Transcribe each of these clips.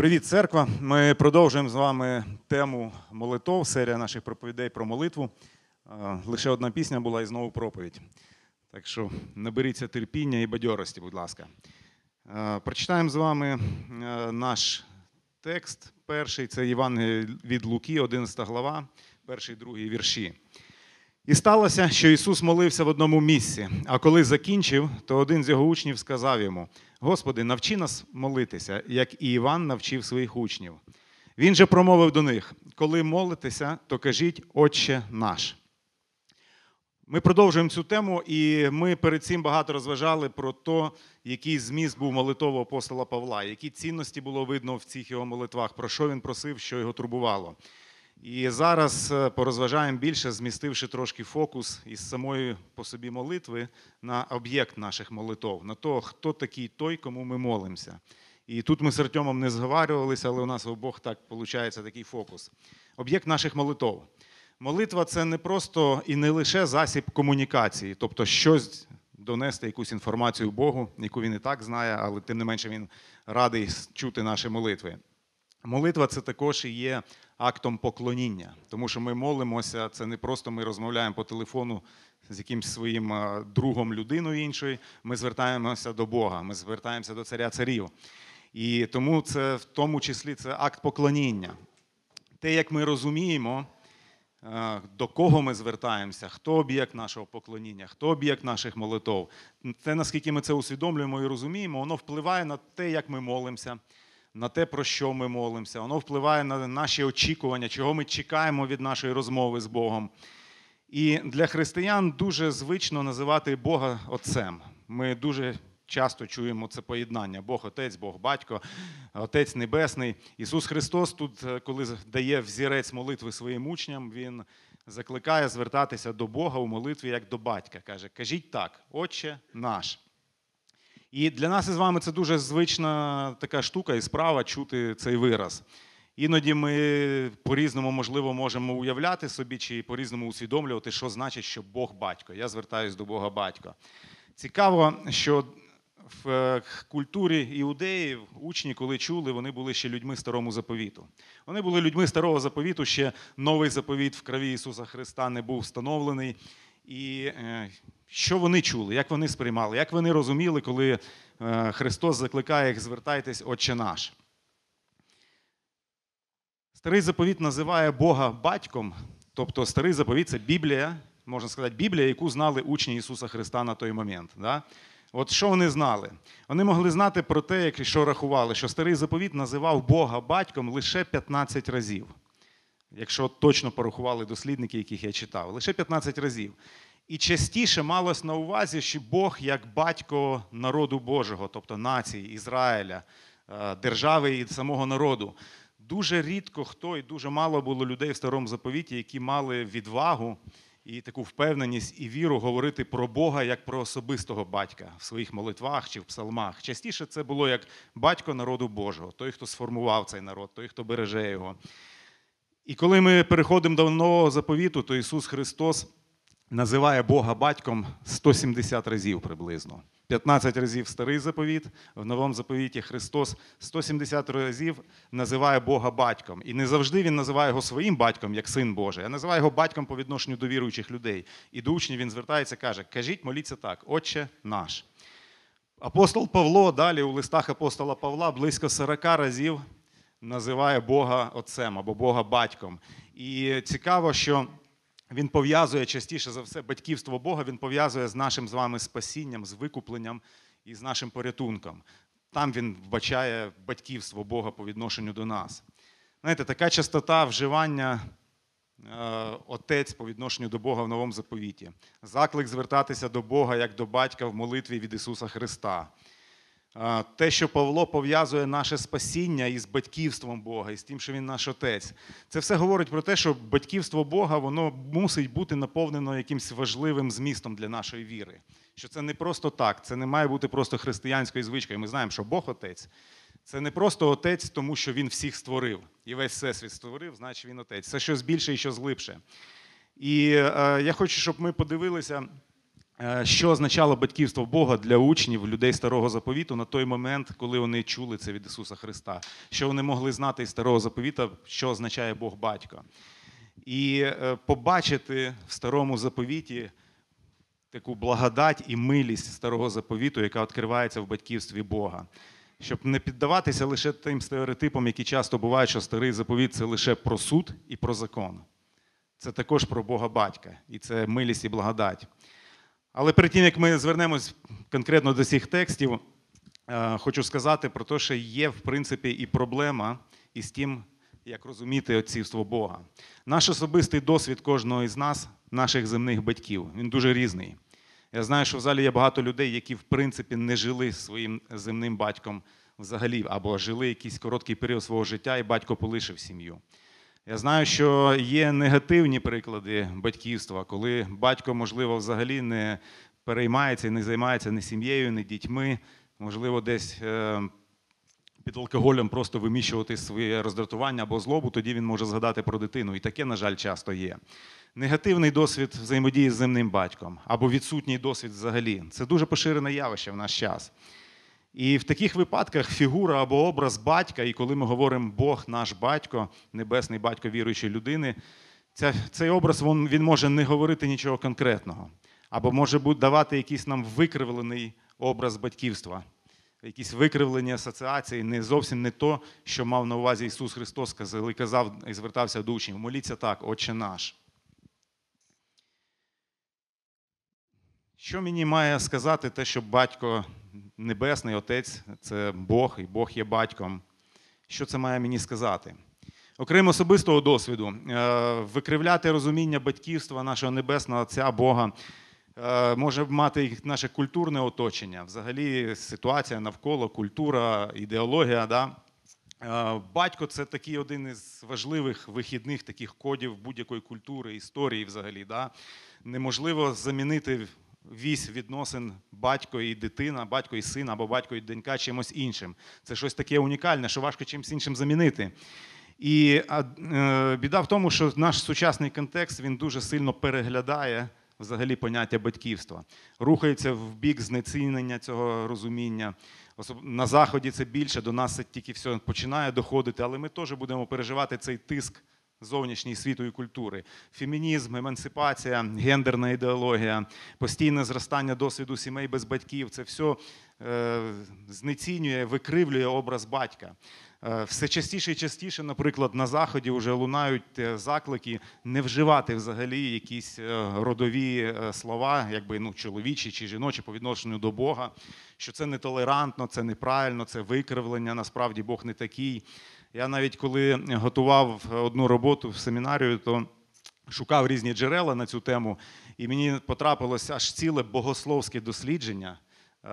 Привіт, церква! Ми продовжуємо з вами тему молитов, серія наших проповідей про молитву. Лише одна пісня була і знову проповідь. Так що наберіться терпіння і бадьорості, будь ласка. Прочитаємо з вами наш текст. Перший це Євангеліє від Луки, 11 глава, перший, другий вірші. І сталося, що Ісус молився в одному місці, а коли закінчив, то один з його учнів сказав йому: Господи, навчи нас молитися, як і Іван навчив своїх учнів. Він же промовив до них: коли молитеся, то кажіть Отче наш. Ми продовжуємо цю тему, і ми перед цим багато розважали про те, який зміст був молитов апостола Павла, які цінності було видно в цих його молитвах, про що він просив, що його турбувало. І зараз е, порозважаємо більше, змістивши трошки фокус із самої по собі молитви на об'єкт наших молитов, на то, хто такий той, кому ми молимося. І тут ми з Артемом не зговарювалися, але у нас обох так виходить такий фокус. Об'єкт наших молитов. Молитва це не просто і не лише засіб комунікації, тобто щось донести якусь інформацію Богу, яку він і так знає, але тим не менше він радий чути наші молитви. Молитва це також і є актом поклоніння, тому що ми молимося, це не просто ми розмовляємо по телефону з якимсь своїм е, другом людиною іншою. Ми звертаємося до Бога, ми звертаємося до царя царів. І тому це в тому числі це акт поклоніння. Те, як ми розуміємо, е, до кого ми звертаємося, хто об'єкт нашого поклоніння, хто об'єкт наших молитов. Те, наскільки ми це усвідомлюємо і розуміємо, воно впливає на те, як ми молимося, на те, про що ми молимося. Воно впливає на наші очікування, чого ми чекаємо від нашої розмови з Богом. І для християн дуже звично називати Бога Отцем. Ми дуже часто чуємо це поєднання: Бог Отець, Бог Батько, Отець Небесний. Ісус Христос тут, е, коли дає взірець молитви своїм учням, Він закликає звертатися до Бога у молитві як до батька. Каже: Кажіть так, Отче наш. І для нас із вами це дуже звична така штука і справа чути цей вираз. Іноді ми по-різному, можливо, можемо уявляти собі чи по-різному усвідомлювати, що значить, що Бог батько. Я звертаюся до Бога батька. Цікаво, що в е, культурі іудеїв учні, коли чули, вони були ще людьми старому заповіту. Вони були людьми старого заповіту, ще новий заповіт в крові Ісуса Христа не був встановлений. І е, що вони чули, як вони сприймали, як вони розуміли, коли е, Христос закликає їх звертайтесь, Отче наш. Старий заповіт називає Бога батьком, тобто старий заповіт це Біблія, можна сказати, Біблія, яку знали учні Ісуса Христа на той момент. Да? От що вони знали? Вони могли знати про те, як що рахували, що старий заповіт називав Бога батьком лише 15 разів. Якщо точно порахували дослідники, яких я читав, лише 15 разів. І частіше малось на увазі, що Бог як батько народу Божого, тобто нації, Ізраїля, е, держави і самого народу. Дуже рідко хто і дуже мало було людей в старому заповіті, які мали відвагу і таку впевненість і віру говорити про Бога як про особистого батька в своїх молитвах чи в псалмах. Частіше це було як батько народу Божого, той, хто сформував цей народ, той, хто береже його. І коли ми переходимо до нового заповіту, то Ісус Христос називає Бога батьком 170 разів приблизно. 15 разів старий заповіт, в новому заповіті Христос 170 разів називає Бога батьком. І не завжди Він називає його своїм батьком, як син Божий, а називає його батьком по відношенню до віруючих людей. І до учнів він звертається каже: Кажіть, моліться так, Отче наш. Апостол Павло далі у листах апостола Павла близько 40 разів називає Бога Отцем або Бога батьком. І цікаво, що він пов'язує частіше за все батьківство Бога, він пов'язує з нашим з вами спасінням, з викупленням і з нашим порятунком. Там він вбачає батьківство Бога по відношенню до нас. Знаєте, така частота вживання е, отець по відношенню до Бога в новому заповіті. Заклик звертатися до Бога як до батька в молитві від Ісуса Христа. Те, що Павло пов'язує наше спасіння із батьківством Бога, і з тим, що Він наш Отець, це все говорить про те, що батьківство Бога воно мусить бути наповнено якимось важливим змістом для нашої віри. Що це не просто так, це не має бути просто християнською звичкою. Ми знаємо, що Бог Отець. Це не просто Отець, тому що Він всіх створив. І весь всесвіт створив, значить він Отець. Це щось більше і щось глибше. І е, я хочу, щоб ми подивилися що означало батьківство Бога для учнів, людей старого заповіту на той момент, коли вони чули це від Ісуса Христа, що вони могли знати із старого заповіта, що означає Бог батько. І е, побачити в старому заповіті таку благодать і милість старого заповіту, яка відкривається в батьківстві Бога. Щоб не піддаватися лише тим стереотипам, які часто бувають, що старий заповіт це лише про суд і про закон. Це також про Бога батька, і це милість і благодать. Але перед тим, як ми звернемось конкретно до цих текстів, е, хочу сказати про те, що є, в принципі, і проблема із тим, як розуміти отцівство Бога. Наш особистий досвід кожного із нас, наших земних батьків, він дуже різний. Я знаю, що в залі є багато людей, які, в принципі, не жили своїм земним батьком взагалі, або жили якийсь короткий період свого життя, і батько полишив сім'ю. Я знаю, що є негативні приклади батьківства, коли батько, можливо, взагалі не переймається і не займається ні сім'єю, ні дітьми, можливо, десь е, під алкоголем просто виміщувати своє роздратування або злобу, тоді він може згадати про дитину. І таке, на жаль, часто є. Негативний досвід взаємодії з земним батьком або відсутній досвід взагалі це дуже поширене явище в наш час. І в таких випадках фігура або образ батька, і коли ми говоримо Бог наш батько, небесний батько віруючої людини, ця, цей образ він, він може не говорити нічого конкретного, або може давати якийсь нам викривлений образ батьківства, якісь викривлені асоціації, не зовсім не то, що мав на увазі Ісус Христос, коли казав і звертався до учнів. Моліться так, Отче наш. Що мені має сказати те, що батько Небесний Отець це Бог, і Бог є батьком? Що це має мені сказати? Окрім особистого досвіду, е, викривляти розуміння батьківства нашого Небесного Отця Бога е, може мати наше культурне оточення, взагалі ситуація навколо, культура, ідеологія. Да? Е, Батько це такий один із важливих вихідних таких кодів будь-якої культури, історії взагалі. Да? Неможливо замінити вісь відносин батько і дитина, батько і син або батько і донька чимось іншим. Це щось таке унікальне, що важко чимось іншим замінити. І е, біда в тому, що наш сучасний контекст він дуже сильно переглядає взагалі поняття батьківства, рухається в бік знецінення цього розуміння. На заході це більше, до нас це тільки все починає доходити, але ми теж будемо переживати цей тиск зовнішньої світу і культури. Фемінізм, емансипація, гендерна ідеологія, постійне зростання досвіду сімей без батьків це все е, знецінює, викривлює образ батька. Е, Все частіше і частіше, наприклад, на заході вже лунають е, заклики не вживати взагалі якісь родові слова, якби ну чоловічі чи жіночі по відношенню до Бога, що це нетолерантно, це неправильно, це викривлення. Насправді Бог не такий. Я навіть коли готував одну роботу в семінарію, то шукав різні джерела на цю тему, і мені потрапилося аж ціле богословське дослідження е,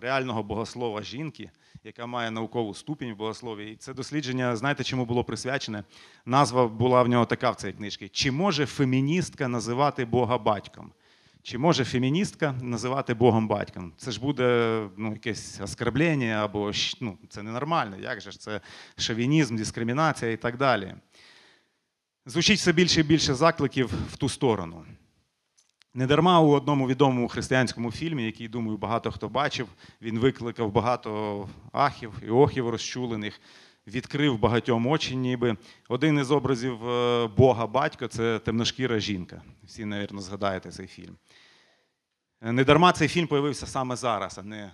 реального богослова жінки, яка має наукову ступінь в богослові. І це дослідження, знаєте, чому було присвячене? Назва була в нього така в цій книжці: Чи може феміністка називати Бога батьком? Чи може феміністка називати Богом батьком? Це ж буде ну, якесь оскорблення або ну, це ненормально. Як же ж це шовінізм, дискримінація і так далі. Звучить все більше і більше закликів в ту сторону. Недарма у одному відомому християнському фільмі, який, думаю, багато хто бачив, він викликав багато ахів і охів розчулених, відкрив багатьом очі, ніби. Один із образів е, Бога батька це темношкіра жінка. Всі, мабуть, згадаєте цей фільм. Е, Недарма цей фільм появився саме зараз, а не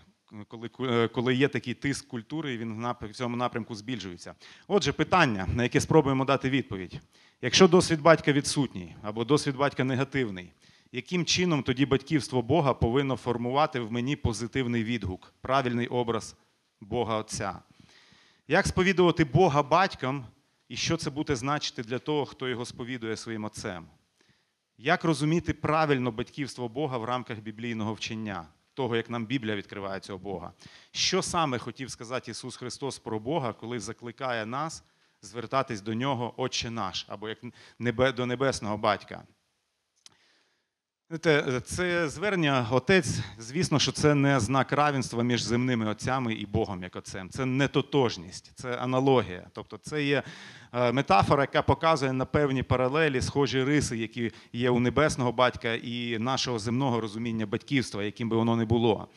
коли, е, коли є такий тиск культури, і він в цьому напрямку збільшується. Отже, питання, на яке спробуємо дати відповідь. Якщо досвід батька відсутній або досвід батька негативний, яким чином тоді батьківство Бога повинно формувати в мені позитивний відгук, правильний образ Бога Отця? Як сповідувати Бога батьком і що це буде значити для того, хто його сповідує своїм отцем? Як розуміти правильно батьківство Бога в рамках біблійного вчення, того, як нам Біблія відкриває цього Бога? Що саме хотів сказати Ісус Христос про Бога, коли закликає нас звертатись до Нього, Отче наш, або як до Небесного Батька? Це звернення отець, звісно, що це не знак равенства між земними отцями і Богом як отцем. Це не тотожність, це аналогія. Тобто це є е, метафора, яка показує на певні паралелі, схожі риси, які є у небесного батька і нашого земного розуміння батьківства, яким би воно не було.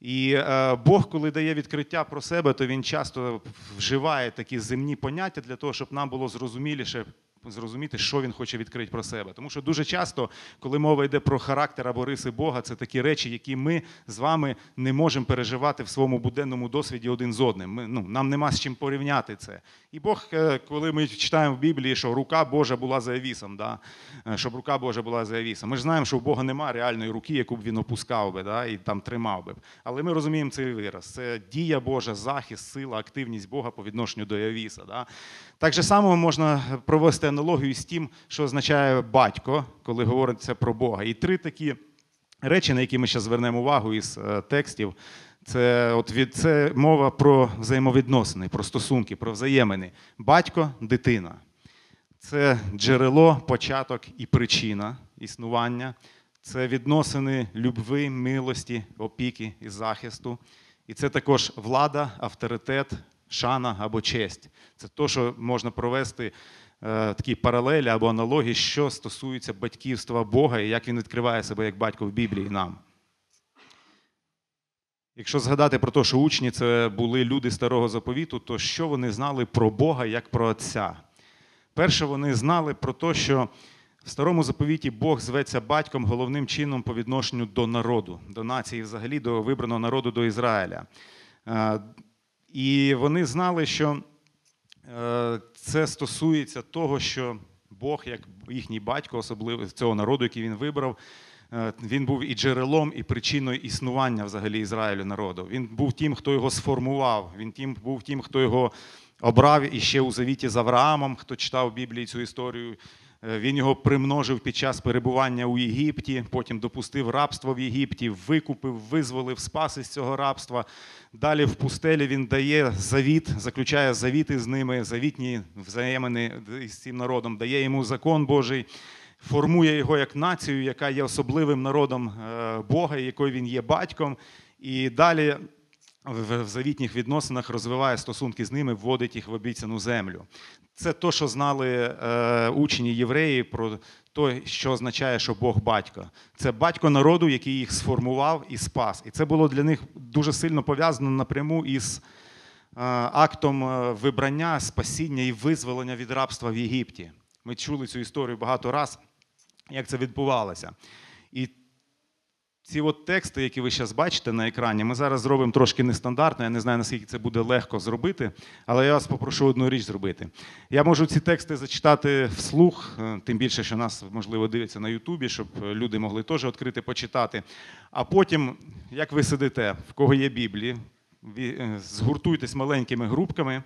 І е, Бог, коли дає відкриття про себе, то він часто вживає такі земні поняття для того, щоб нам було зрозуміліше зрозуміти, що він хоче відкрити про себе. Тому що дуже часто, коли мова йде про характер або риси Бога, це такі речі, які ми з вами не можемо переживати в своєму буденному досвіді один з одним. Ми, ну, Нам нема з чим порівняти це. І Бог, е, коли ми читаємо в Біблії, що рука Божа була за авісом, да? Е, щоб рука Божа була за авісом. Ми ж знаємо, що в Бога немає реальної руки, яку б він опускав би да? і там тримав би. Але ми розуміємо цей вираз. Це дія Божа, захист, сила, активність Бога по відношенню до Авіса. Да? Так же само можна провести аналогію з тим, що означає батько, коли говориться про Бога. І три такі речі, на які ми зараз звернемо увагу із е, текстів. Це от від це мова про взаємовідносини, про стосунки, про взаємини. Батько, дитина. Це джерело, початок і причина існування. Це відносини любви, милості, опіки і захисту. І це також влада, авторитет, шана або честь. Це те, що можна провести такі паралелі або аналогії, що стосується батьківства Бога і як він відкриває себе як батько в Біблії нам. Якщо згадати про те, що учні це були люди старого заповіту, то що вони знали про Бога як про Отця? Перше, вони знали про те, що в старому заповіті Бог зветься батьком головним чином по відношенню до народу, до нації, взагалі, до вибраного народу до Ізраїля. Е, І вони знали, що е, це стосується того, що Бог, як їхній батько, особливо цього народу, який він вибрав, е, він був і джерелом, і причиною існування взагалі Ізраїлю народу. Він був тим, хто його сформував, він тим, був тим, хто його обрав і ще у завіті з Авраамом, хто читав Біблії цю історію. Е, Він його примножив під час перебування у Єгипті, потім допустив рабство в Єгипті, викупив, визволив, спас із цього рабства. Далі в пустелі він дає завіт, заключає завіти з ними, завітні взаємини з цим народом, дає йому закон Божий, формує його як націю, яка є особливим народом е, Бога, якою він є батьком. І далі в в завітніх відносинах розвиває стосунки з ними, вводить їх в обіцяну землю. Це те, що знали е, учні євреї про те, що означає, що Бог батько. Це батько народу, який їх сформував і спас. І це було для них дуже сильно пов'язано напряму із е, актом е, вибрання, спасіння і визволення від рабства в Єгипті. Ми чули цю історію багато разів, як це відбувалося. І ці от тексти, які ви зараз бачите на екрані, ми зараз зробимо трошки нестандартно. Я не знаю, наскільки це буде легко зробити, але я вас попрошу одну річ зробити. Я можу ці тексти зачитати вслух, е, тим більше, що нас, можливо, дивиться на Ютубі, щоб люди могли теж відкрити, почитати. А потім, як ви сидите, в кого є Біблії, е, згуртуйтесь маленькими групками.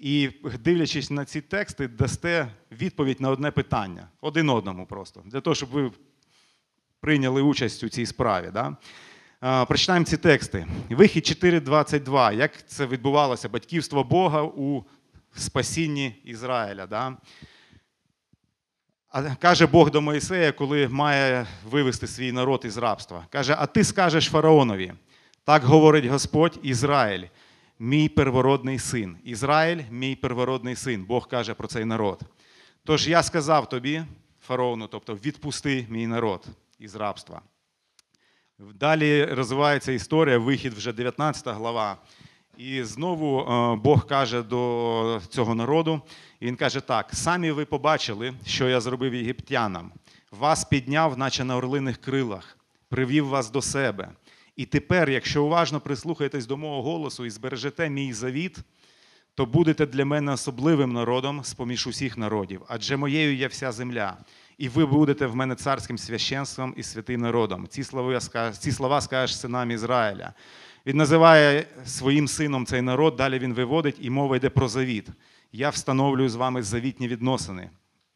І, дивлячись на ці тексти, дасте відповідь на одне питання один одному просто для того, щоб ви прийняли участь у цій справі. Да? Прочитаємо ці тексти. Вихід 4.22. Як це відбувалося? Батьківство Бога у спасінні Ізраїля. Да? А каже Бог до Моїсея, коли має вивести свій народ із рабства. Каже: А ти скажеш фараонові, так говорить Господь Ізраїль, мій первородний син. Ізраїль, мій первородний син. Бог каже про цей народ. Тож я сказав тобі, фараону, тобто відпусти мій народ із рабства. Далі розвивається історія, вихід вже 19 глава. І знову е, Бог каже до цього народу, і він каже так: самі ви побачили, що я зробив єгиптянам. Вас підняв, наче на орлиних крилах, привів вас до себе. І тепер, якщо уважно прислухаєтесь до мого голосу і збережете мій завіт, то будете для мене особливим народом з поміж усіх народів, адже моєю є вся земля і ви будете в мене царським священством і святим народом. Ці слова ці слова скажеш синам Ізраїля. Він називає своїм сином цей народ, далі він виводить, і мова йде про завіт. Я встановлюю з вами завітні відносини.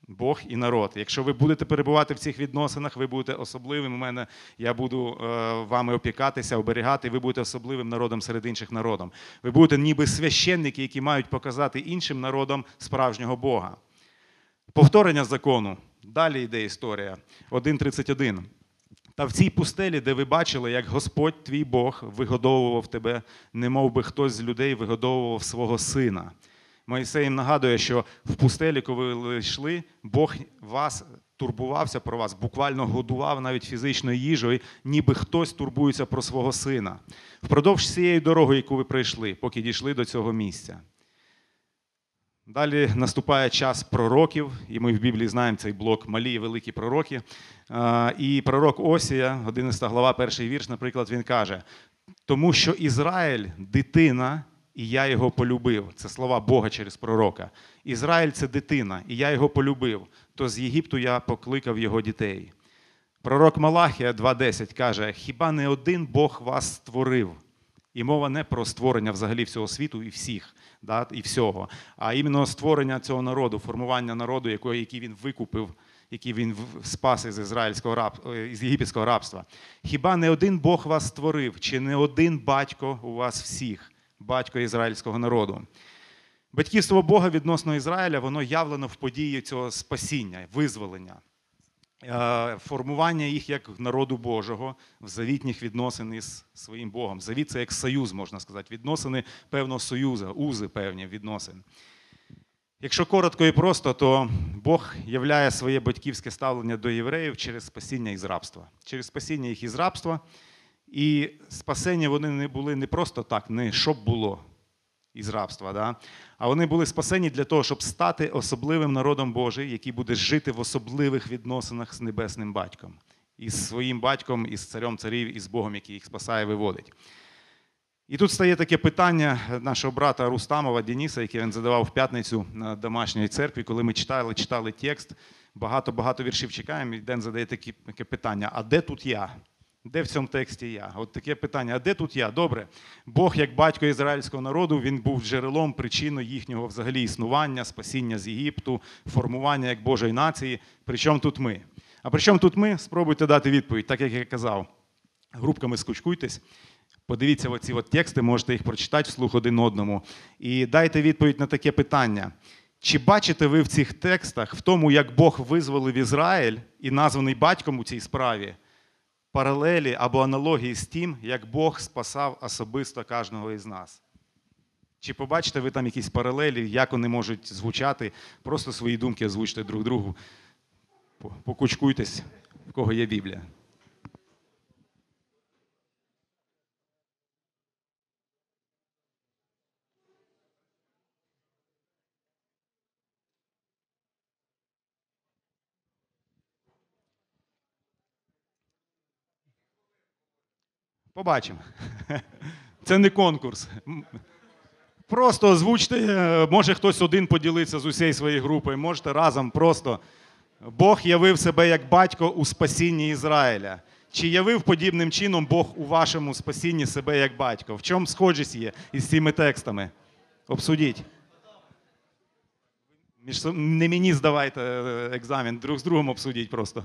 Бог і народ. Якщо ви будете перебувати в цих відносинах, ви будете особливим. У мене я буду е, вами опікатися, оберігати, ви будете особливим народом серед інших народів. Ви будете ніби священники, які мають показати іншим народам справжнього Бога. Повторення закону Далі йде історія. 1.31. Та в цій пустелі, де ви бачили, як Господь твій Бог вигодовував тебе, немов би хтось з людей вигодовував свого сина. Моїсей їм нагадує, що в пустелі, коли ви йшли, Бог вас турбувався про вас, буквально годував навіть фізичною їжею, ніби хтось турбується про свого сина. Впродовж цієї дороги, яку ви пройшли, поки дійшли до цього місця. Далі наступає час пророків, і ми в Біблії знаємо цей блок малі і великі пророки. І пророк Осія, 11 глава, перший вірш, наприклад, він каже: тому що Ізраїль дитина, і я його полюбив. Це слова Бога через пророка. Ізраїль це дитина, і я його полюбив. То з Єгипту я покликав його дітей. Пророк Малахія 2.10 каже: хіба не один Бог вас створив? І мова не про створення взагалі всього світу і всіх, да, і всього, а іменно створення цього народу, формування народу, який, який він викупив, який він спас із ізраїльського раб, е, із єгипетського рабства. Хіба не один Бог вас створив, чи не один батько у вас всіх, батько ізраїльського народу? Батьківство Бога відносно Ізраїля, воно явлено в події цього спасіння, визволення. Е, формування їх як народу Божого в завітніх відносин із своїм Богом. Завіт це як союз, можна сказати, відносини певного союзу, узи певні відносин. Якщо коротко і просто, то Бог являє своє батьківське ставлення до євреїв через спасіння із рабства. Через спасіння їх із рабства. І спасення вони не були не просто так, не щоб було із рабства, да? а вони були спасені для того, щоб стати особливим народом Божий, який буде жити в особливих відносинах з небесним батьком, із своїм батьком, із царем царів, із Богом, який їх спасає, виводить. І тут стає таке питання нашого брата Рустамова Дениса, яке він задавав в п'ятницю на домашній церкві, коли ми читали, читали текст. Багато-багато віршів чекаємо, і Ден задає таке питання: а де тут я? Де в цьому тексті я? От таке питання: а де тут я? Добре. Бог, як батько ізраїльського народу, він був джерелом, причиною їхнього взагалі існування, спасіння з Єгипту, формування як Божої нації. Причому тут ми? А при чому тут ми? Спробуйте дати відповідь, так як я казав. Групками скучкуйтесь. Подивіться оці от тексти, можете їх прочитати вслух один одному. І дайте відповідь на таке питання. Чи бачите ви в цих текстах, в тому, як Бог визволив Ізраїль і названий батьком у цій справі, паралелі або аналогії з тим, як Бог спасав особисто кожного із нас? Чи побачите ви там якісь паралелі, як вони можуть звучати? Просто свої думки озвучте друг другу. Покучкуйтесь, в кого є Біблія. Побачимо. Це не конкурс. Просто озвучте, е, може хтось один поділиться з усією своєю групою, можете разом просто. Бог явив себе як батько у спасінні Ізраїля. Чи явив подібним чином Бог у вашому спасінні себе як батько? В чому схожість є із цими текстами? Обсудіть. Не мені здавайте е, екзамен, друг з другом обсудіть просто.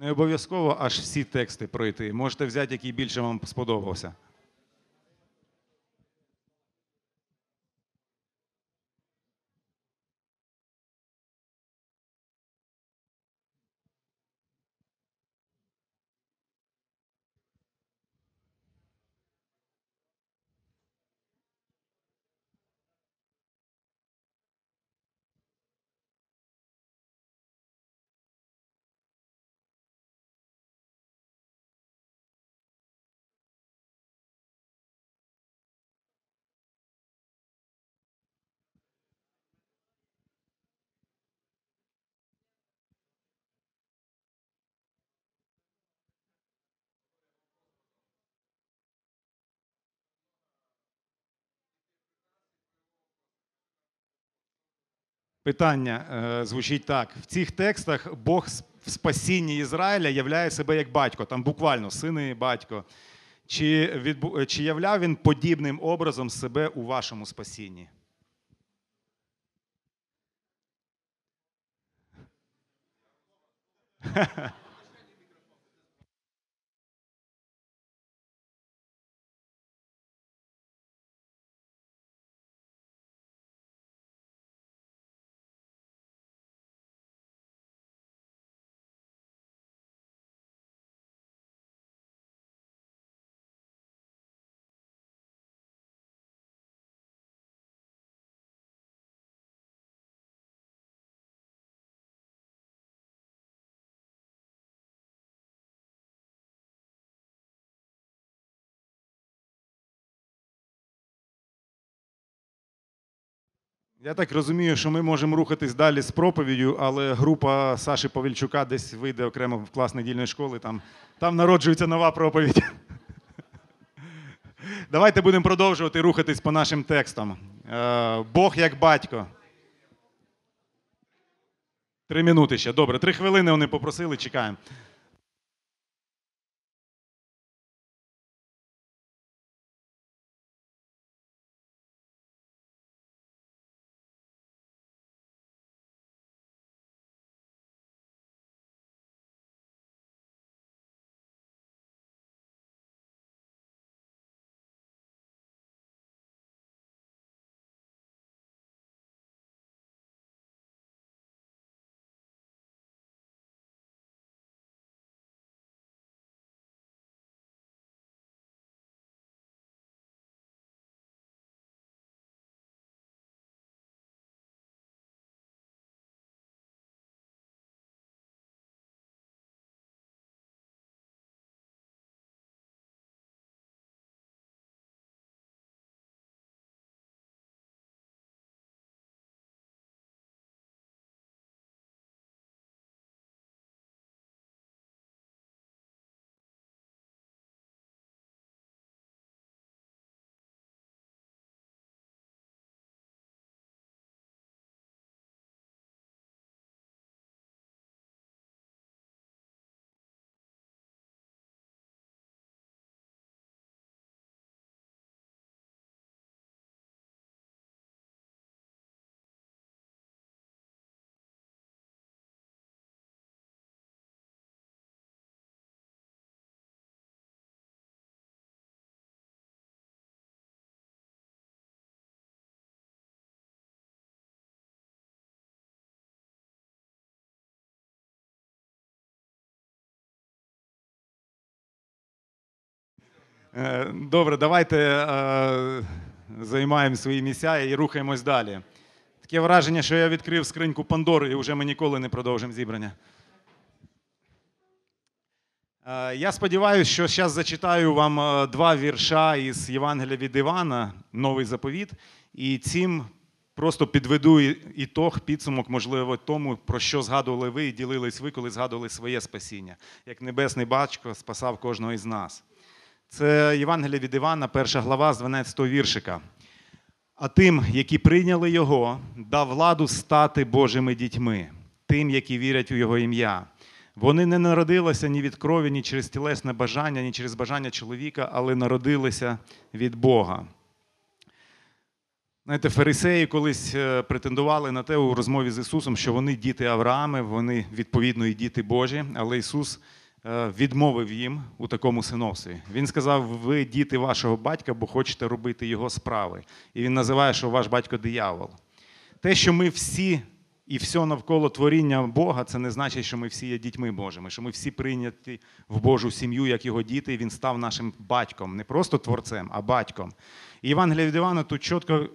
Не обов'язково аж всі тексти пройти. Можете взяти, який більше вам сподобався. Питання е, звучить так: в цих текстах Бог в спасінні Ізраїля являє себе як батько, там буквально син і батько. Чи, відбу... чи являв він подібним образом себе у вашому спасінні? Я так розумію, що ми можемо рухатись далі з проповіддю, але група Саші Павельчука десь вийде окремо в клас недільної школи, там, там народжується нова проповідь. Давайте будемо продовжувати рухатись по нашим текстам. Е, Бог як батько. Три минути ще. Добре, три хвилини вони попросили, чекаємо. Добре, давайте е, займаємо свої місця і рухаємось далі. Таке враження, що я відкрив скриньку Пандори, і вже ми ніколи не продовжимо зібрання. Е, Я сподіваюся, що зараз зачитаю вам е, два вірша із Євангелія від Івана, новий заповіт, і цим просто підведу ітог, підсумок, можливо, тому, про що згадували ви і ділились ви, коли згадували своє спасіння, як небесний батько спасав кожного із нас. Це Євангелія від Івана, перша глава з 12 віршика. А тим, які прийняли його, дав владу стати Божими дітьми, тим, які вірять у Його ім'я. Вони не народилися ні від крові, ні через тілесне бажання, ні через бажання чоловіка, але народилися від Бога. Знаєте, фарисеї колись е, претендували на те у розмові з Ісусом, що вони діти Авраами, вони відповідно і діти Божі, але Ісус відмовив їм у такому синовстві. Він сказав: ви діти вашого батька, бо хочете робити його справи. І він називає, що ваш батько диявол. Те, що ми всі і все навколо творіння Бога, це не значить, що ми всі є дітьми Божими, що ми всі прийняті в Божу сім'ю, як його діти, і він став нашим батьком, не просто творцем, а батьком. І Євангелія від Івана тут чітко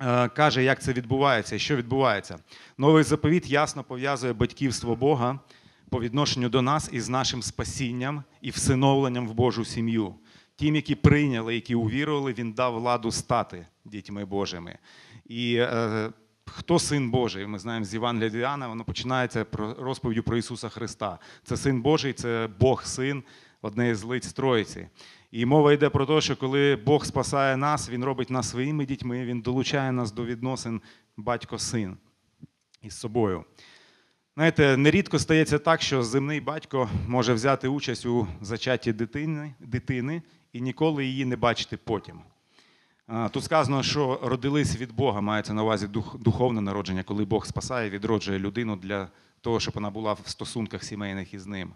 е, каже, як це відбувається і що відбувається. Новий заповіт ясно пов'язує батьківство Бога по відношенню до нас із нашим спасінням і всиновленням в Божу сім'ю. Тим, які прийняли, які увірували, він дав владу стати дітьми Божими. І е, хто син Божий? Ми знаємо з Євангелія від Іоанна, воно починається про розповіддю про Ісуса Христа. Це син Божий, це Бог син, одне із лиць Троїці. І мова йде про те, що коли Бог спасає нас, Він робить нас своїми дітьми, Він долучає нас до відносин батько-син. із собою. Знаєте, нерідко стається так, що земний батько може взяти участь у зачатті дитини, дитини і ніколи її не бачити потім. Тут сказано, що родились від Бога, мається на увазі дух, духовне народження, коли Бог спасає, відроджує людину для того, щоб вона була в стосунках сімейних із ним.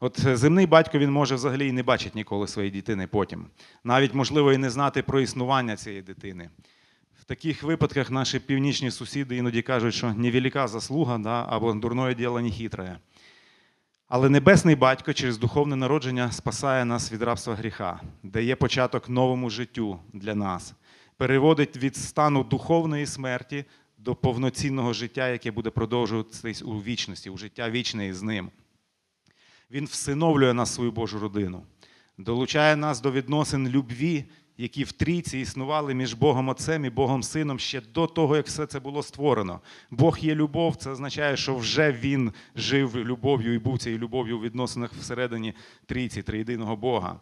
От земний батько він може взагалі і не бачить ніколи своєї дитини потім. Навіть, можливо, і не знати про існування цієї дитини. Таких випадках наші північні сусіди іноді кажуть, що невелика заслуга да, або дурное діло не хитре. Але Небесний Батько через духовне народження спасає нас від рабства гріха, дає початок новому життю для нас, переводить від стану духовної смерті до повноцінного життя, яке буде продовжуватись у вічності, у життя вічне з ним. Він всиновлює нас свою Божу родину, долучає нас до відносин любві, які в трійці існували між Богом Отцем і Богом Сином ще до того, як все це було створено. Бог є любов, це означає, що вже Він жив любов'ю і був цією любов'ю у відносинах всередині трійці, триєдиного Бога.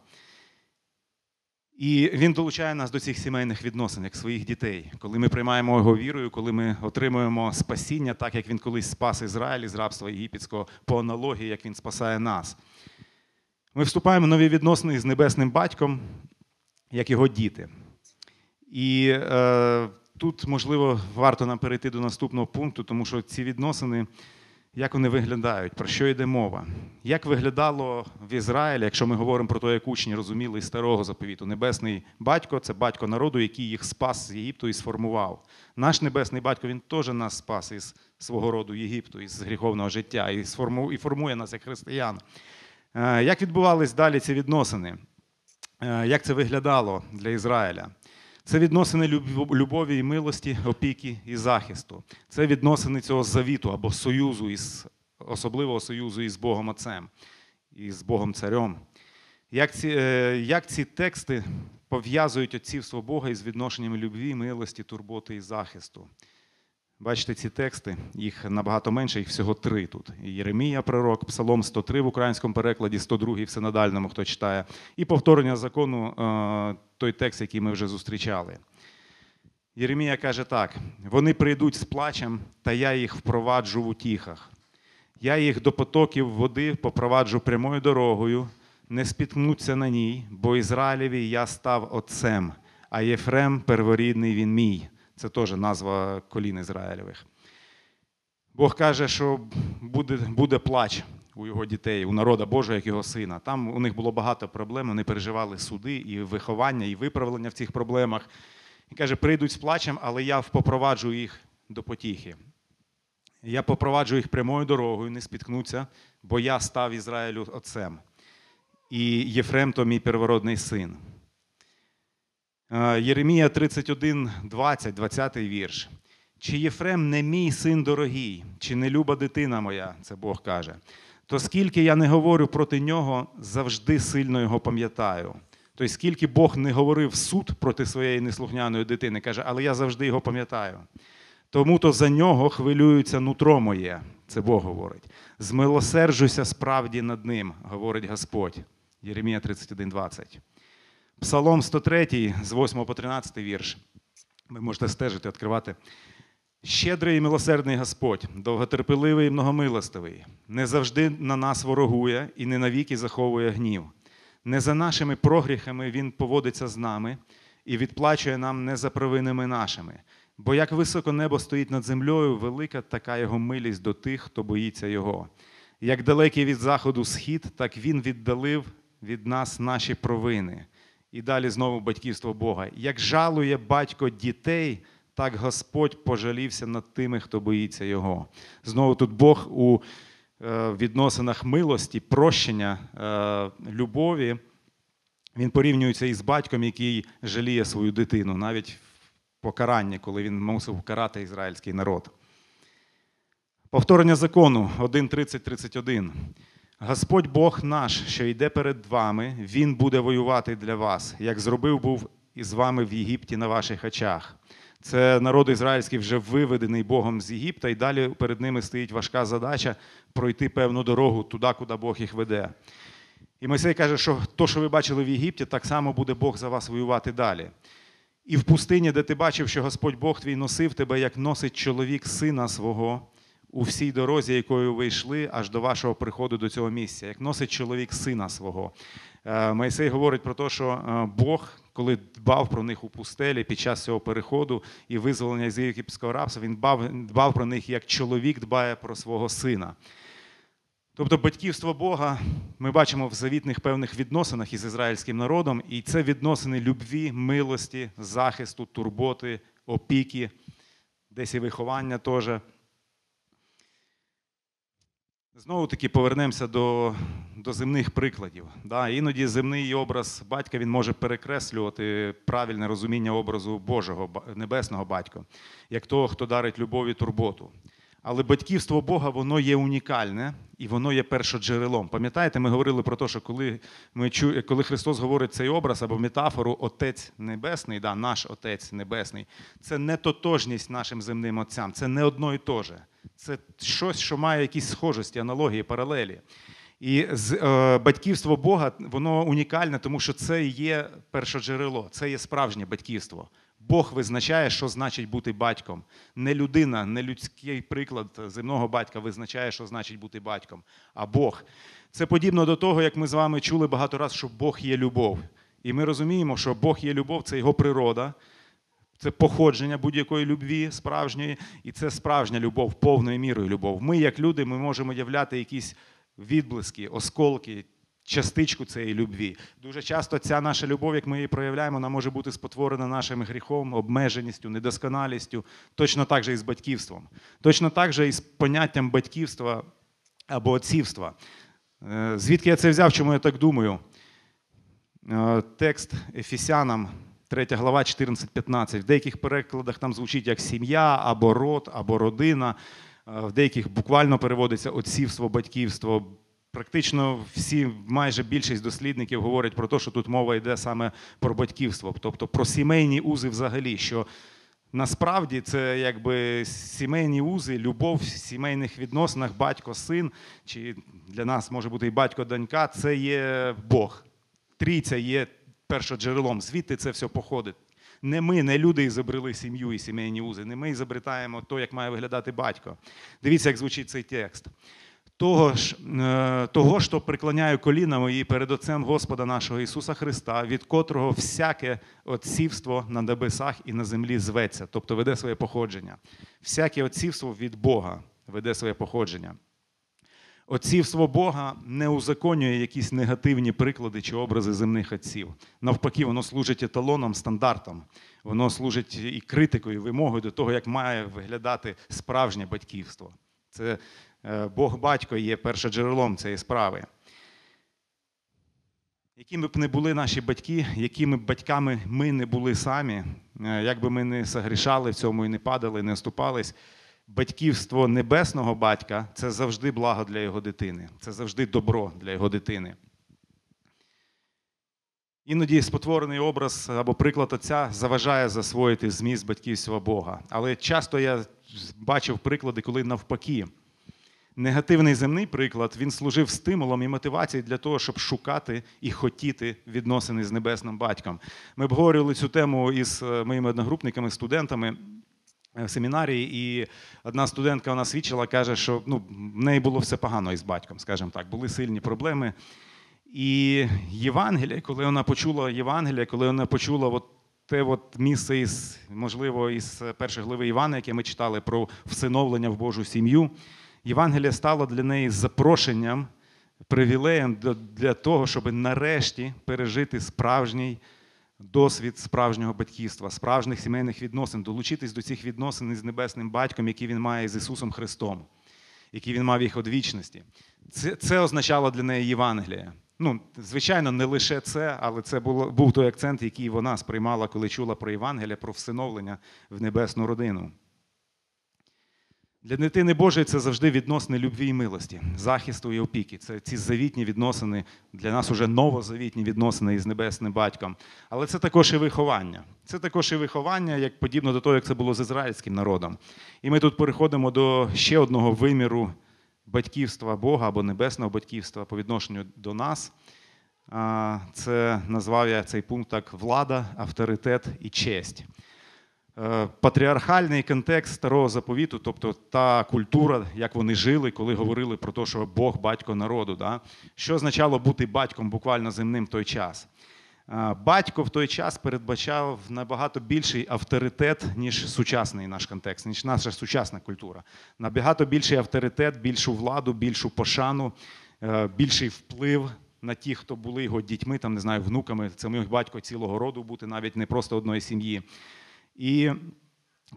І він долучає нас до цих сімейних відносин, як своїх дітей, коли ми приймаємо його вірою, коли ми отримуємо спасіння, так як він колись спас Ізраїль із рабства єгипетського, по аналогії, як він спасає нас. Ми вступаємо в нові відносини з небесним батьком, як його діти. І е, тут, можливо, варто нам перейти до наступного пункту, тому що ці відносини, як вони виглядають, про що йде мова? Як виглядало в Ізраїлі, якщо ми говоримо про те, як учні розуміли із старого заповіту? Небесний батько це батько народу, який їх спас з Єгипту і сформував. Наш небесний батько він теж нас спас із свого роду Єгипту, із гріховного життя і формує нас як християн. Е, як відбувались далі ці відносини? Е, як це виглядало для Ізраїля? Це відносини любові і милості, опіки і захисту. Це відносини цього завіту або союзу, із, особливого союзу із Богом Отцем і з Богом Царем. Як ці, е, як ці тексти пов'язують отцівство Бога із відношеннями любві, милості, турботи і захисту? Бачите ці тексти, їх набагато менше, їх всього три тут. Єремія, пророк, Псалом 103 в українському перекладі, 102 в синодальному, хто читає, і повторення закону, е, той текст, який ми вже зустрічали. Єремія каже так: вони прийдуть з плачем, та я їх впроваджу в утіхах. Я їх до потоків води попроваджу прямою дорогою, не спіткнуться на ній, бо Ізраїлеві я став отцем, а Єфрем перворідний він мій. Це теж назва колін Ізраїлевих. Бог каже, що буде буде плач у його дітей, у народа Божого, як його сина. Там у них було багато проблем, вони переживали суди, і виховання, і виправлення в цих проблемах. І каже, прийдуть з плачем, але я попроваджу їх до потіхи. Я попроваджу їх прямою дорогою, не спіткнуться, бо я став Ізраїлю отцем. І Єфрем то мій первородний син. Е, Єремія 31, 20, 20 вірш. Чи Єфрем не мій син дорогий, чи не люба дитина моя, це Бог каже, то скільки я не говорю проти нього, завжди сильно його пам'ятаю. Тобто, скільки Бог не говорив суд проти своєї неслухняної дитини, каже, але я завжди його пам'ятаю. Тому то за нього хвилюється нутро моє, це Бог говорить. Змилосерджуся справді над ним, говорить Господь. Єремія 31, 20. Псалом 103, з 8 по 13 вірш. Ви можете стежити, відкривати. Щедрий і милосердний Господь, довготерпеливий і многомилостивий, не завжди на нас ворогує і не навіки заховує гнів. Не за нашими прогріхами Він поводиться з нами і відплачує нам не за провинами нашими. Бо як високо небо стоїть над землею, велика така його милість до тих, хто боїться Його. Як далекий від заходу схід, так Він віддалив від нас наші провини. І далі знову батьківство Бога. Як жалує батько дітей, так Господь пожалівся над тими, хто боїться Його. Знову тут Бог у е, відносинах милості, прощення, е, любові. Він порівнюється із батьком, який жаліє свою дитину, навіть в покаранні, коли він мусив карати ізраїльський народ. Повторення закону 1.30.31. Господь Бог наш, що йде перед вами, Він буде воювати для вас, як зробив був із вами в Єгипті на ваших очах. Це народ ізраїльський вже виведений Богом з Єгипта, і далі перед ними стоїть важка задача пройти певну дорогу туди, куди Бог їх веде. І Мойсей каже, що то, що ви бачили в Єгипті, так само буде Бог за вас воювати далі. І в пустині, де ти бачив, що Господь Бог твій носив тебе, як носить чоловік сина свого у всій дорозі, якою ви йшли, аж до вашого приходу до цього місця, як носить чоловік сина свого. Е, Мойсей говорить про те, що е, Бог, коли дбав про них у пустелі під час цього переходу і визволення з єгипетського рабства, він дбав, дбав про них як чоловік дбає про свого сина. Тобто батьківство Бога ми бачимо в завітних певних відносинах із ізраїльським народом, і це відносини любві, милості, захисту, турботи, опіки, десь і виховання теж. Знову таки повернемося до, до земних прикладів. Да, іноді земний образ батька він може перекреслювати правильне розуміння образу Божого, небесного батька, як того, хто дарить любов і турботу. Але батьківство Бога воно є унікальне і воно є першоджерелом. Пам'ятаєте, ми говорили про те, що коли, ми чу... коли Христос говорить цей образ або метафору Отець Небесний, да, наш Отець Небесний, це не тотожність нашим земним отцям, це не одно і те же. Це щось, що має якісь схожості, аналогії, паралелі. І з, е, батьківство Бога воно унікальне, тому що це є першоджерело, це є справжнє батьківство. Бог визначає, що значить бути батьком. Не людина, не людський приклад земного батька визначає, що значить бути батьком, а Бог. Це подібно до того, як ми з вами чули багато разів, що Бог є любов. І ми розуміємо, що Бог є любов, це його природа, це походження будь-якої любві справжньої, і це справжня любов, повною мірою любов. Ми, як люди, ми можемо являти якісь відблиски, осколки, частичку цієї любві. Дуже часто ця наша любов, як ми її проявляємо, вона може бути спотворена нашим гріхом, обмеженістю, недосконалістю, точно так же і з батьківством. Точно так же і з поняттям батьківства або отцівства. Е, Звідки я це взяв, чому я так думаю? Е, Текст Ефесянам, 3 глава, 14-15. В деяких перекладах там звучить як сім'я, або род, або родина. Е, В деяких буквально переводиться отцівство, батьківство. Практично всі, майже більшість дослідників говорять про те, що тут мова йде саме про батьківство, тобто про сімейні узи взагалі. що Насправді це якби сімейні узи, любов в сімейних відносинах, батько, син, чи для нас може бути і батько, донька, це є Бог. Трійця є першоджерелом, звідти це все походить. Не ми, не люди ізобрели сім'ю і сімейні узи, не ми ізобретаємо то, як має виглядати батько. Дивіться, як звучить цей текст. Того ж, е, того, що приклоняю коліна мої перед Отцем Господа нашого Ісуса Христа, від котрого всяке отцівство на небесах і на землі зветься, тобто веде своє походження. Всяке отцівство від Бога веде своє походження. Отцівство Бога не узаконює якісь негативні приклади чи образи земних отців. Навпаки, воно служить еталоном, стандартом. Воно служить і критикою, і вимогою до того, як має виглядати справжнє батьківство. Це Бог батько є першоджерелом цієї справи. Якими б не були наші батьки, якими б батьками ми не були самі, е, як би ми не согрішали в цьому і не падали, не оступались, батьківство небесного батька це завжди благо для його дитини, це завжди добро для його дитини. Іноді спотворений образ або приклад отця заважає засвоїти зміст батьківства Бога. Але часто я бачив приклади, коли навпаки. Негативний земний приклад він служив стимулом і мотивацією для того, щоб шукати і хотіти відносини з небесним батьком. Ми обговорювали цю тему із е, моїми одногрупниками, студентами е, в семінарії, і одна студентка вона свідчила, каже, що ну, в неї було все погано із батьком, скажімо так, були сильні проблеми. І Євангелія, коли вона почула Євангелія, коли вона почула от те от місце із, можливо, із першої глави Івана, яке ми читали про всиновлення в Божу сім'ю, Євангелія стало для неї запрошенням, привілеєм для того, щоб нарешті пережити справжній досвід справжнього батьківства, справжніх сімейних відносин, долучитись до цих відносин із небесним батьком, які він має з Ісусом Христом, які він мав їх від вічності. Це, це означало для неї Євангелія. Ну, звичайно, не лише це, але це було, був той акцент, який вона сприймала, коли чула про Євангелія, про всиновлення в небесну родину. Для дитини Божої це завжди відносини любві і милості, захисту і опіки. Це ці завітні відносини, для нас уже новозавітні відносини із небесним батьком. Але це також і виховання. Це також і виховання, як подібно до того, як це було з ізраїльським народом. І ми тут переходимо до ще одного виміру батьківства Бога або небесного батьківства по відношенню до нас. Це назвав я цей пункт так влада, авторитет і честь. Е, патріархальний контекст старого заповіту, тобто та культура, як вони жили, коли говорили про те, що Бог батько народу. Да? Що означало бути батьком буквально земним в той час? Е, Батько в той час передбачав набагато більший авторитет, ніж сучасний наш контекст, ніж наша сучасна культура. Набагато більший авторитет, більшу владу, більшу пошану, е, більший вплив на тих, хто були його дітьми, там не знаю, внуками. Це мій батько цілого роду бути, навіть не просто одної сім'ї. І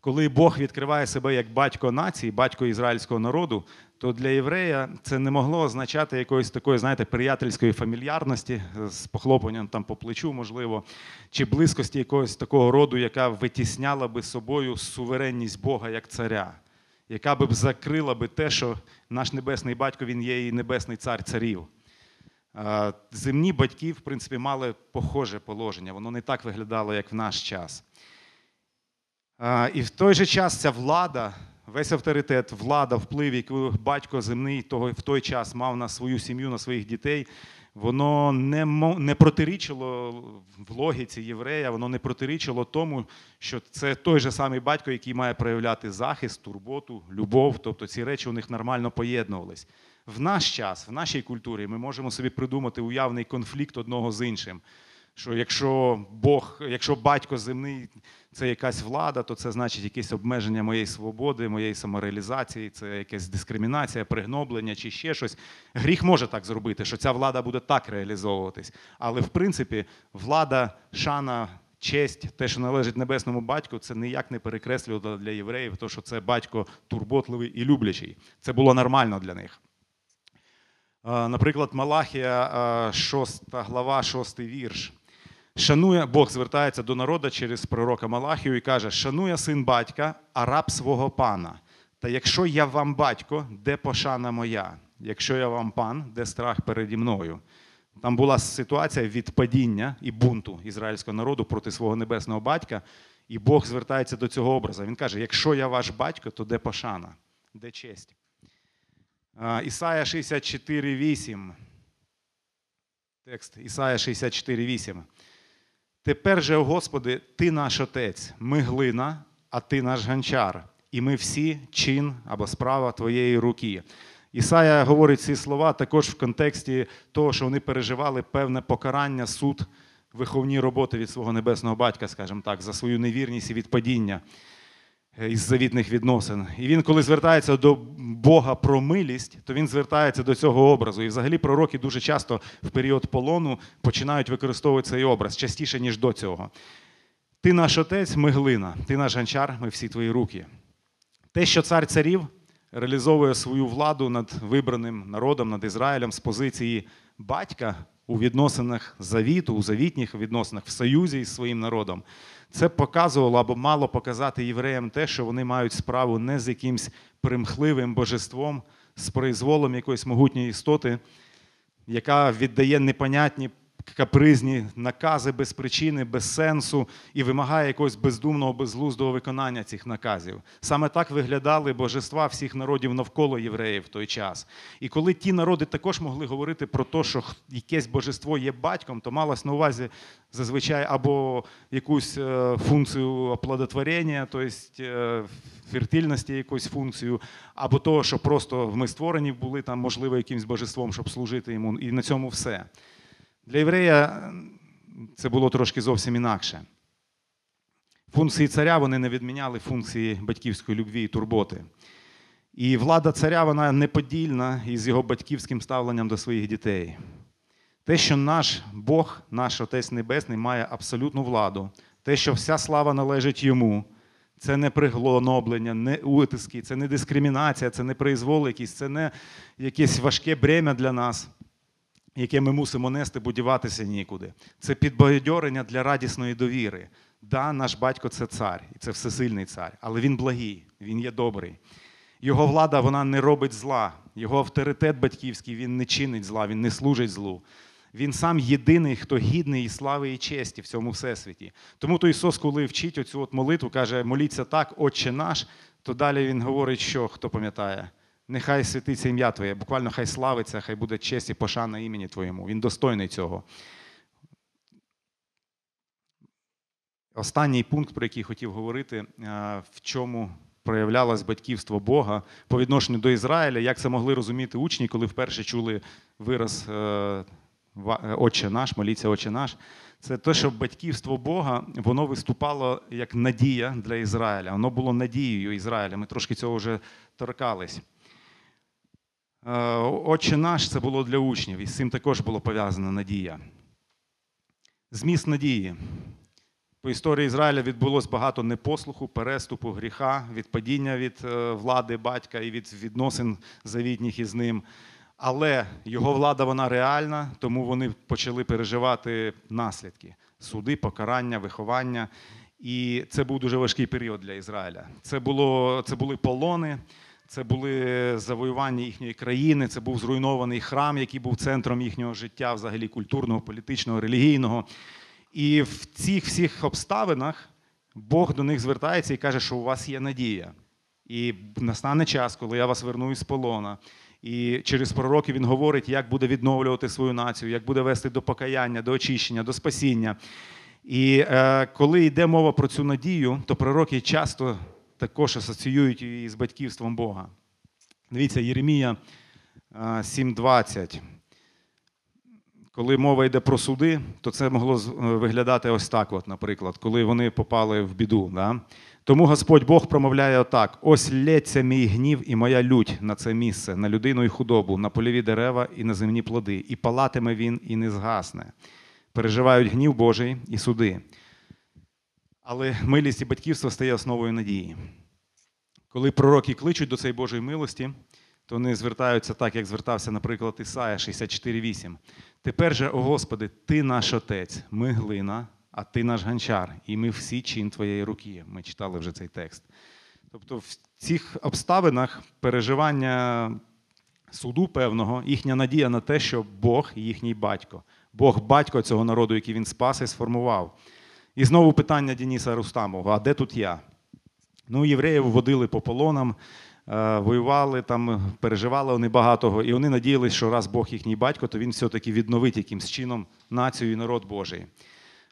коли Бог відкриває себе як батько нації, батько ізраїльського народу, то для єврея це не могло означати якоїсь такої, знаєте, приятельської фамільярності з похлопанням там по плечу, можливо, чи близькості якогось такого роду, яка витісняла би собою суверенність Бога як царя, яка би закрила би те, що наш небесний батько він є і небесний цар царів. Земні батьки, в принципі, мали похоже положення. Воно не так виглядало, як в наш час. І в той же час ця влада, весь авторитет, влада, вплив, який батько земний того, в той час мав на свою сім'ю, на своїх дітей, воно не, не протирічило в логіці єврея, воно не протирічило тому, що це той же самий батько, який має проявляти захист, турботу, любов. Тобто ці речі у них нормально поєднувались. В наш час, в нашій культурі, ми можемо собі придумати уявний конфлікт одного з іншим. Що якщо Бог, якщо батько земний це якась влада, то це значить якесь обмеження моєї свободи, моєї самореалізації, це якась дискримінація, пригноблення чи ще щось. Гріх може так зробити, що ця влада буде так реалізовуватись. Але в принципі, влада, шана, честь, те, що належить небесному батьку, це ніяк не перекреслювало для євреїв, то що це батько турботливий і люблячий. Це було нормально для них. Е, Наприклад, Малахія, 6 глава, 6 вірш. Шанує, Бог звертається до народу через пророка Малахію і каже: Шанує син батька, а раб свого пана. Та якщо я вам батько, де пошана моя? Якщо я вам пан, де страх переді мною? Там була ситуація відпадіння і бунту ізраїльського народу проти свого небесного батька, і Бог звертається до цього образу. Він каже: якщо я ваш батько, то де пошана, де честь? Ісая 64,8. Текст Ісая 64,8. Тепер же, Господи, Ти наш Отець, ми глина, а Ти наш гончар, і ми всі чин або справа Твоєї руки. Ісая говорить ці слова також в контексті того, що вони переживали певне покарання, суд, виховні роботи від свого небесного батька, скажімо так, за свою невірність і відпадіння із завітних відносин. І він, коли звертається до Бога про милість, то він звертається до цього образу. І взагалі пророки дуже часто в період полону починають використовувати цей образ частіше, ніж до цього. Ти наш отець, ми глина, ти наш гончар, ми всі твої руки. Те, що цар царів реалізовує свою владу над вибраним народом, над Ізраїлем з позиції батька у відносинах завіту, у завітніх відносинах в союзі із своїм народом, це показувало або мало показати євреям те, що вони мають справу не з якимсь примхливим божеством, з произволом якоїсь могутньої істоти, яка віддає непонятні капризні накази без причини, без сенсу і вимагає якогось бездумного, безглуздого виконання цих наказів. Саме так виглядали божества всіх народів навколо євреїв в той час. І коли ті народи також могли говорити про те, що якесь божество є батьком, то малось на увазі зазвичай або якусь е, функцію оплодотворення, тобто е, фертильності якусь функцію, або того, що просто ми створені були там, можливо, якимось божеством, щоб служити йому, і на цьому все. Для єврея це було трошки зовсім інакше. Функції царя вони не відміняли функції батьківської любві і турботи. І влада царя вона неподільна із його батьківським ставленням до своїх дітей. Те, що наш Бог, наш Отець Небесний, має абсолютну владу, те, що вся слава належить йому, це не приглоноблення, не утиски, це не дискримінація, це не произвол якийсь, це не якесь важке бремя для нас яке ми мусимо нести, бо діватися нікуди. Це підбадьорення для радісної довіри. Да, наш батько це цар, і це всесильний цар, але він благий, він є добрий. Його влада вона не робить зла. Його авторитет батьківський він не чинить зла, він не служить злу. Він сам єдиний, хто гідний і слави і честі в цьому всесвіті. Тому то Ісус, коли вчить оцю от молитву, каже, моліться так, Отче наш, то далі Він говорить, що хто пам'ятає, нехай святиться ім'я Твоє, буквально хай славиться, хай буде честь і пошана імені Твоєму. Він достойний цього. Останній пункт, про який хотів говорити, е, в чому проявлялось батьківство Бога по відношенню до Ізраїля, як це могли розуміти учні, коли вперше чули вираз е, е, Отче наш, моліться Отче наш. Це те, що батьківство Бога воно виступало як надія для Ізраїля. Воно було надією Ізраїля. Ми трошки цього вже торкались. Е, Отче наш це було для учнів, і з цим також було пов'язана надія. Зміст надії. По історії Ізраїля відбулось багато непослуху, переступу, гріха, відпадіння від е, влади батька і від відносин завітніх із ним. Але його влада вона реальна, тому вони почали переживати наслідки: суди, покарання, виховання. І це був дуже важкий період для Ізраїля. Це, було, це були полони, це були завоювання їхньої країни, це був зруйнований храм, який був центром їхнього життя, взагалі культурного, політичного, релігійного. І в цих всіх обставинах Бог до них звертається і каже, що у вас є надія. І настане час, коли я вас верну із полона. І через пророків він говорить, як буде відновлювати свою націю, як буде вести до покаяння, до очищення, до спасіння. І е, коли йде мова про цю надію, то пророки часто також асоціюють її з батьківством Бога. Дивіться, Єремія е, 7.20. Коли мова йде про суди, то це могло е, виглядати ось так, от, наприклад, коли вони попали в біду. Да? Тому Господь Бог промовляє отак: ось лється мій гнів і моя лють на це місце, на людину і худобу, на польові дерева і на земні плоди, і палатиме він і не згасне. Переживають гнів Божий і суди. Але милість і батьківство стає основою надії. Коли пророки кличуть до цієї Божої милості, то вони звертаються так, як звертався, наприклад, Ісая 64.8. Тепер же, о Господи, Ти наш Отець, ми глина, а Ти наш гончар, і ми всі чин Твоєї руки. Ми читали вже цей текст. Тобто, в цих обставинах переживання суду певного, їхня надія на те, що Бог їхній батько, Бог батько цього народу, який він спас і сформував. І знову питання Дениса Рустамова: а де тут я? Ну, євреїв водили по полонам, е, воювали там, переживали вони багатого, і вони надіялись, що раз Бог їхній батько, то він все-таки відновить якимсь чином націю і народ Божий.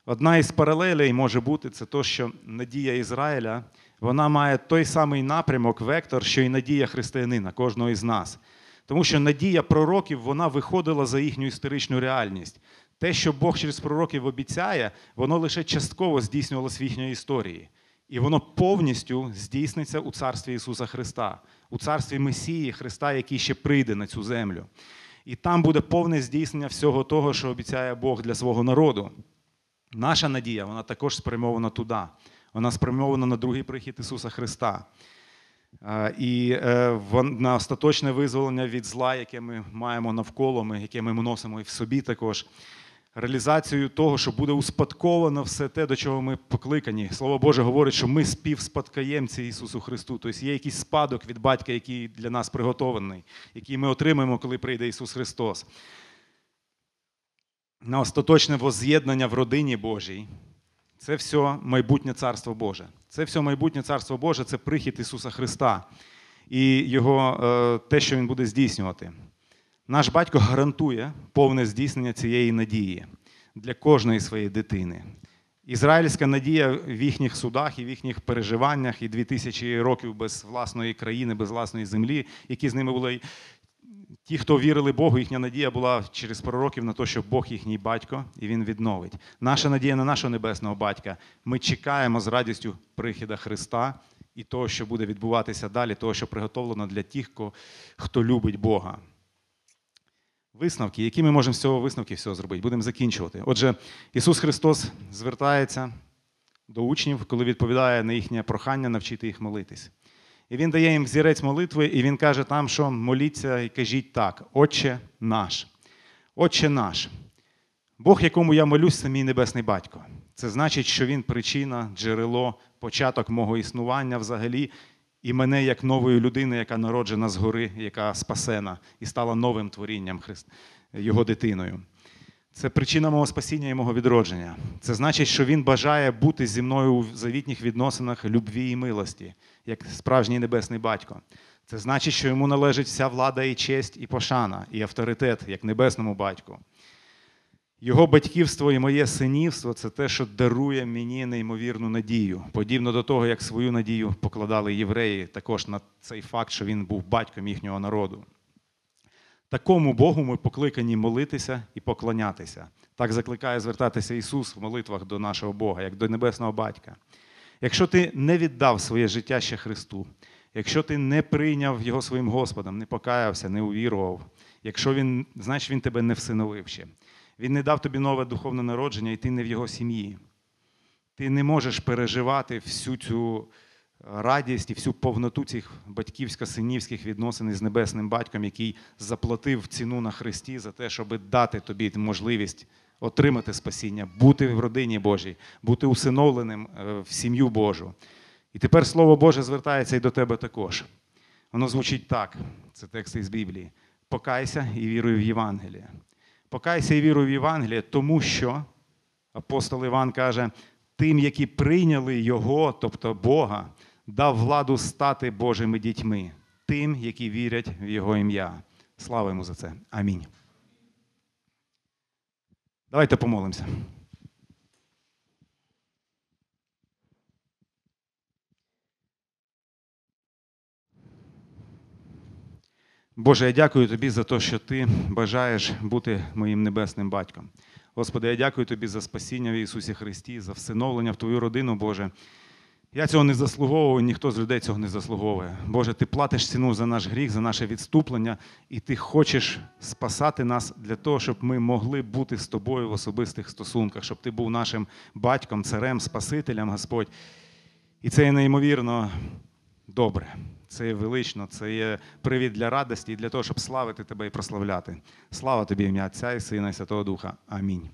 Одна із паралелей може бути це то, що надія Ізраїля вона має той самий напрямок, вектор, що і надія християнина, кожного із нас. Тому що надія пророків вона виходила за їхню історичну реальність. Те, що Бог через пророків обіцяє, воно лише частково здійснювалося в їхньої історії. І воно повністю здійсниться у царстві Ісуса Христа, у царстві Месії Христа, який ще прийде на цю землю. І там буде повне здійснення всього того, що обіцяє Бог для свого народу. Наша надія, вона також спрямована туди. Вона спрямована на другий прихід Ісуса Христа. Е, І е, на остаточне визволення від зла, яке ми маємо навколо, яке ми носимо і в собі також. Реалізацію того, що буде успадковано все те, до чого ми покликані. Слово Боже говорить, що ми співспадкоємці Ісусу Христу. Тобто є якийсь спадок від батька, який для нас приготований, який ми отримаємо, коли прийде Ісус Христос. На остаточне воз'єднання в родині Божій. Це все майбутнє Царство Боже. Це все майбутнє Царство Боже це прихід Ісуса Христа і Його, е, те, що Він буде здійснювати. Наш батько гарантує повне здійснення цієї надії для кожної своєї дитини. Ізраїльська надія в їхніх судах і в їхніх переживаннях, і 2000 років без власної країни, без власної землі, які з ними були. Ті, хто вірили Богу, їхня надія була через пророків на те, що Бог їхній батько, і він відновить. Наша надія на нашого небесного батька. Ми чекаємо з радістю прихіда Христа і того, що буде відбуватися далі, того, що приготовлено для тих, хто любить Бога. Висновки, які ми можемо з цього висновки всього зробити, будемо закінчувати. Отже, Ісус Христос звертається до учнів, коли відповідає на їхнє прохання навчити їх молитись. І він дає їм взірець молитви, і він каже там, що моліться і кажіть так: Отче наш, Отче наш. Бог, якому я молюсь, це мій небесний батько. Це значить, що він причина, джерело, початок мого існування взагалі, і мене як нової людини, яка народжена згори, яка спасена і стала новим творінням його дитиною. Це причина мого спасіння і мого відродження. Це значить, що він бажає бути зі мною у завітніх відносинах любві і милості, як справжній небесний батько. Це значить, що йому належить вся влада і честь, і пошана, і авторитет, як небесному батьку. Його батьківство і моє синівство це те, що дарує мені неймовірну надію, подібно до того, як свою надію покладали євреї, також на цей факт, що він був батьком їхнього народу. Такому Богу ми покликані молитися і поклонятися. Так закликає звертатися Ісус в молитвах до нашого Бога, як до небесного батька. Якщо ти не віддав своє життя ще Христу, якщо ти не прийняв Його своїм Господом, не покаявся, не увірував, якщо він, значить він тебе не всиновив ще. Він не дав тобі нове духовне народження, і ти не в його сім'ї. Ти не можеш переживати всю цю радість і всю повноту цих батьківсько-синівських відносин із небесним батьком, який заплатив ціну на Христі за те, щоб дати тобі можливість отримати спасіння, бути в родині Божій, бути усиновленим е, в сім'ю Божу. І тепер Слово Боже звертається і до тебе також. Воно звучить так: це текст із Біблії. Покайся і віруй в Євангеліє. Покайся і віруй в Євангеліє, тому що апостол Іван каже, тим, які прийняли Його, тобто Бога, дав владу стати Божими дітьми, тим, які вірять в Його ім'я. Слава йому за це. Амінь. Давайте помолимося. Боже, я дякую Тобі за те, що Ти бажаєш бути моїм небесним батьком. Господи, я дякую Тобі за спасіння в Ісусі Христі, за всиновлення в Твою родину, Боже. Я цього не заслуговую, ніхто з людей цього не заслуговує. Боже, Ти платиш ціну за наш гріх, за наше відступлення, і Ти хочеш спасати нас для того, щоб ми могли бути з тобою в особистих стосунках, щоб Ти був нашим батьком, царем, Спасителем, Господь. І це є неймовірно добре. Це є велично, це є привід для радості і для того, щоб славити тебе і прославляти. Слава тобі, ім'я Отця і Сина і Святого Духа. Амінь.